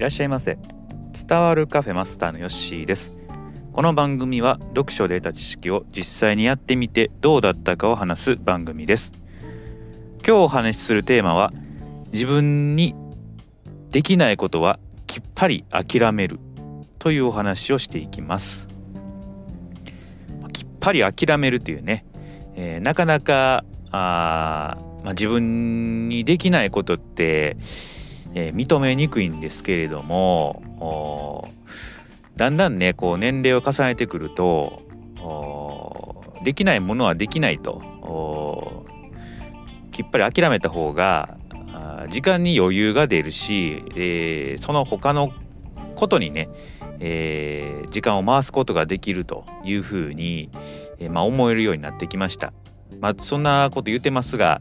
いらっしゃいませ。伝わるカフェマスターのヨッシーです。この番組は読書で得た知識を実際にやってみてどうだったかを話す番組です。今日お話しするテーマは自分にできないことはきっぱり諦めるというお話をしていきます。きっぱり諦めるというね、えー、なかなかあ、まあ、自分にできないことってえー、認めにくいんですけれどもだんだんねこう年齢を重ねてくるとできないものはできないときっぱり諦めた方が時間に余裕が出るし、えー、その他のことにね、えー、時間を回すことができるというふうに、えー、まあ、思えるようになってきました。まあ、そんなこと言ってますが、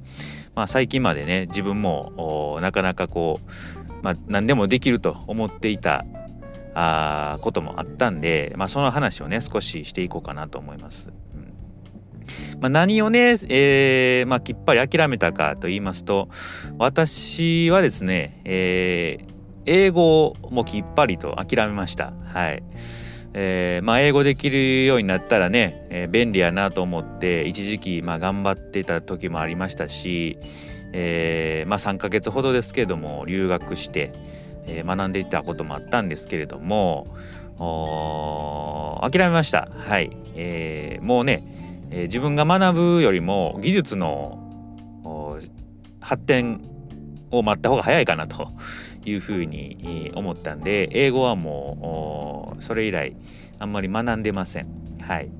まあ、最近までね自分もなかなかこう、まあ、何でもできると思っていたあこともあったんで、まあ、その話をね少ししていこうかなと思います。うんまあ、何をね、えーまあ、きっぱり諦めたかと言いますと私はですね、えー、英語もきっぱりと諦めました。はい。えー、まあ、英語できるようになったらね、えー、便利やなと思って一時期、まあ、頑張ってた時もありましたし、えー、まあ、3ヶ月ほどですけれども留学して、え学んでいたこともあったんですけれども諦めました。はい、えもうね、え自分が学ぶよりも技術の発展を待った方が早いかなというふうに思ったんで英語はもうそれ以来あんまり学んでませんはい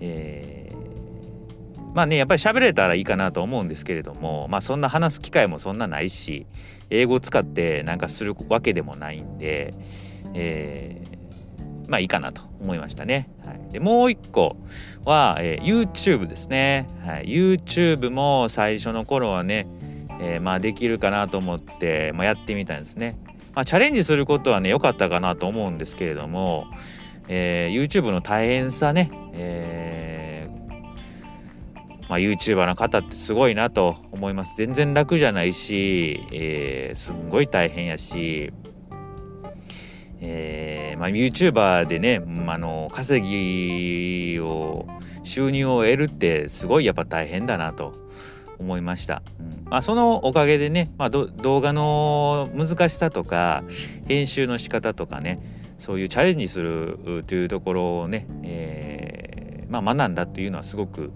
えー、まあねやっぱり喋れたらいいかなと思うんですけれどもまあそんな話す機会もそんなないし英語を使ってなんかするわけでもないんで、えー、まあいいかなと思いましたね。はい、でもう一個は、えー、YouTube ですね、はい。YouTube も最初の頃はねえー、まあできるかなと思って、まあ、やってみたんですね。まあ、チャレンジすることはね良かったかなと思うんですけれども、えー、YouTube の大変さね、えー、まあ、YouTuber の方ってすごいなと思います。全然楽じゃないし、えー、すんごい大変やし、えーまあ、YouTuber でね、まあの稼ぎを収入を得るってすごいやっぱ大変だなと思いました。うんまあ、そのおかげでね、まあ、動画の難しさとか編集の仕方とかねそういうチャレンジするというところをね、えー、まあ、学んだというのはすごく、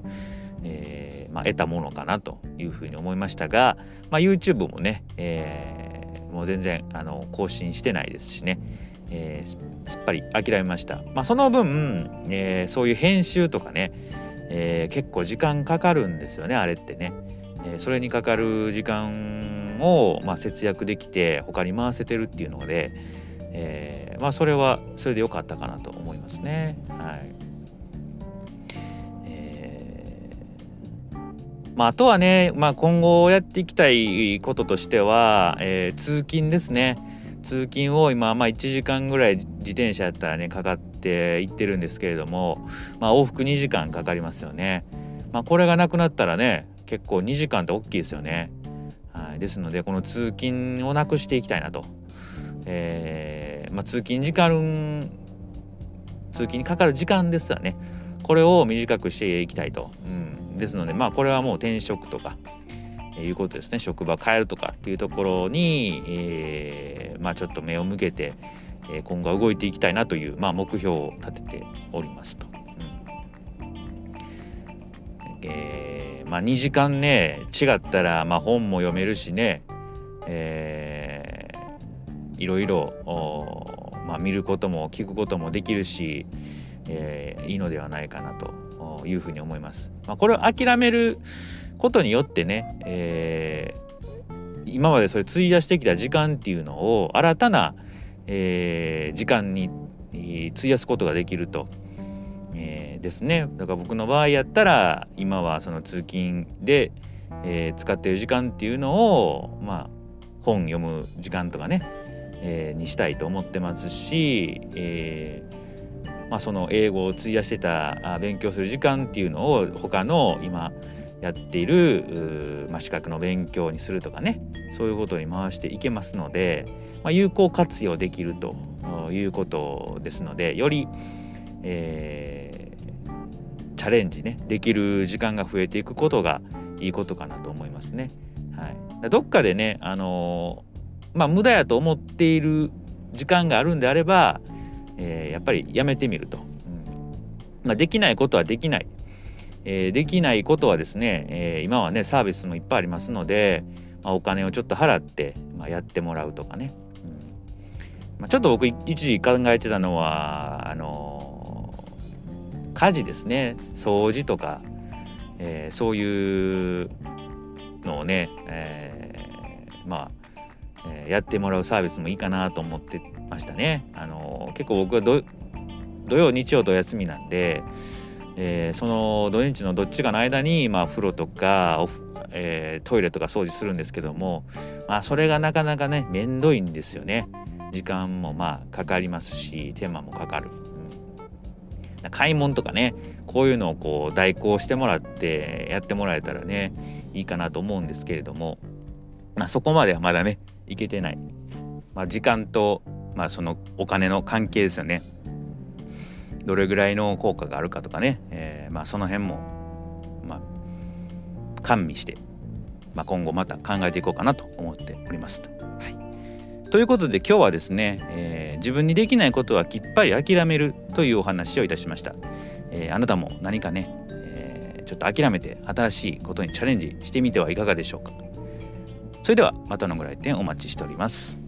えー、ま、得たものかなというふうに思いましたが、ま、YouTube もね、えー、もう全然あの更新してないですしね、えすっぱり諦めました。まあ、その分、えそういう編集とかねえー、結構時間かかるんですよねあれってね、えー、それにかかる時間を、まあ、節約できて他に回せてるっていうので、えー、まあそれはそれで良かったかなと思いますね。はい。えまあ、あとはね、まあ、今後やっていきたいこととしては、え通勤ですね。通勤を今、まあ、1時間ぐらい自転車やったらねかかってって行ってるんですけれども、まあ、往復2時間かかりますよね。まあ、これがなくなったらね結構2時間って大きいですよね。はい、ですのでこの通勤をなくしていきたいなと。えー、まあ、通勤時間通勤にかかる時間ですよねこれを短くしていきたいと。うん、ですのでまあこれはもう転職とかいうことですね職場変えるとかっていうところに、えー、まあ、ちょっと目を向けて、え今後は動いていきたいなという、まあ、目標を立てておりますと。うんえー、まあ、2時間ね違ったら、まあ、本も読めるしね、えー、いろいろ、まあ、見ることも聞くこともできるし、えー、いいのではないかなというふうに思います。まあ、これを諦めることによってね、えー、今までそれ費やしてきた時間っていうのを新たな、えー、時間に費やすことができると、えー、ですね。だから僕の場合やったら今はその通勤で、え、使ってる時間っていうのをまあ本読む時間とかね、え、にしたいと思ってますし、えまあ、その英語を費やしてた勉強する時間っていうのを他の今やっている、まあ、資格の勉強にするとかねそういうことに回していけますので、まあ、有効活用できるということですのでより、えー、チャレンジねできる時間が増えていくことがいいことかなと思いますね。はい、どっかでね、あのー、まあ、無駄やと思っている時間があるんであれば、えー、やっぱりやめてみると。うんまあ、できないことはできない。えー、できないことはですね、えー、今はねサービスもいっぱいありますので、まあ、お金をちょっと払って、まあ、やってもらうとかね、うん。まあ、ちょっと僕一時考えてたのはあのー、家事ですね。掃除とか、えー、そういうのをね、えー、まあ、えー、やってもらうサービスもいいかなと思ってましたね。あの、結構僕は土曜日曜と休みなんでえー、その土日のどっちかの間に、まあ、風呂とかえー、トイレとか掃除するんですけども、まあ、それがなかなかねめんどいんですよね。時間もまあかかりますし手間もかかる、うん、買い物とかねこういうのをこう代行してもらってやってもらえたらねいいかなと思うんですけれども、まあ、そこまではまだねいけてない、まあ、時間と、まあ、そのお金の関係ですよね。どれぐらいの効果があるかとかね、えー、まあ、その辺も、まあ、加味して、まあ、今後また考えていこうかなと思っております。はい、ということで今日はですね、えー、自分にできないことはきっぱり諦めるというお話をいたしました。えー、あなたも何かね、えちょっと諦めて新しいことにチャレンジしてみてはいかがでしょうか。それではまたのご来店お待ちしております。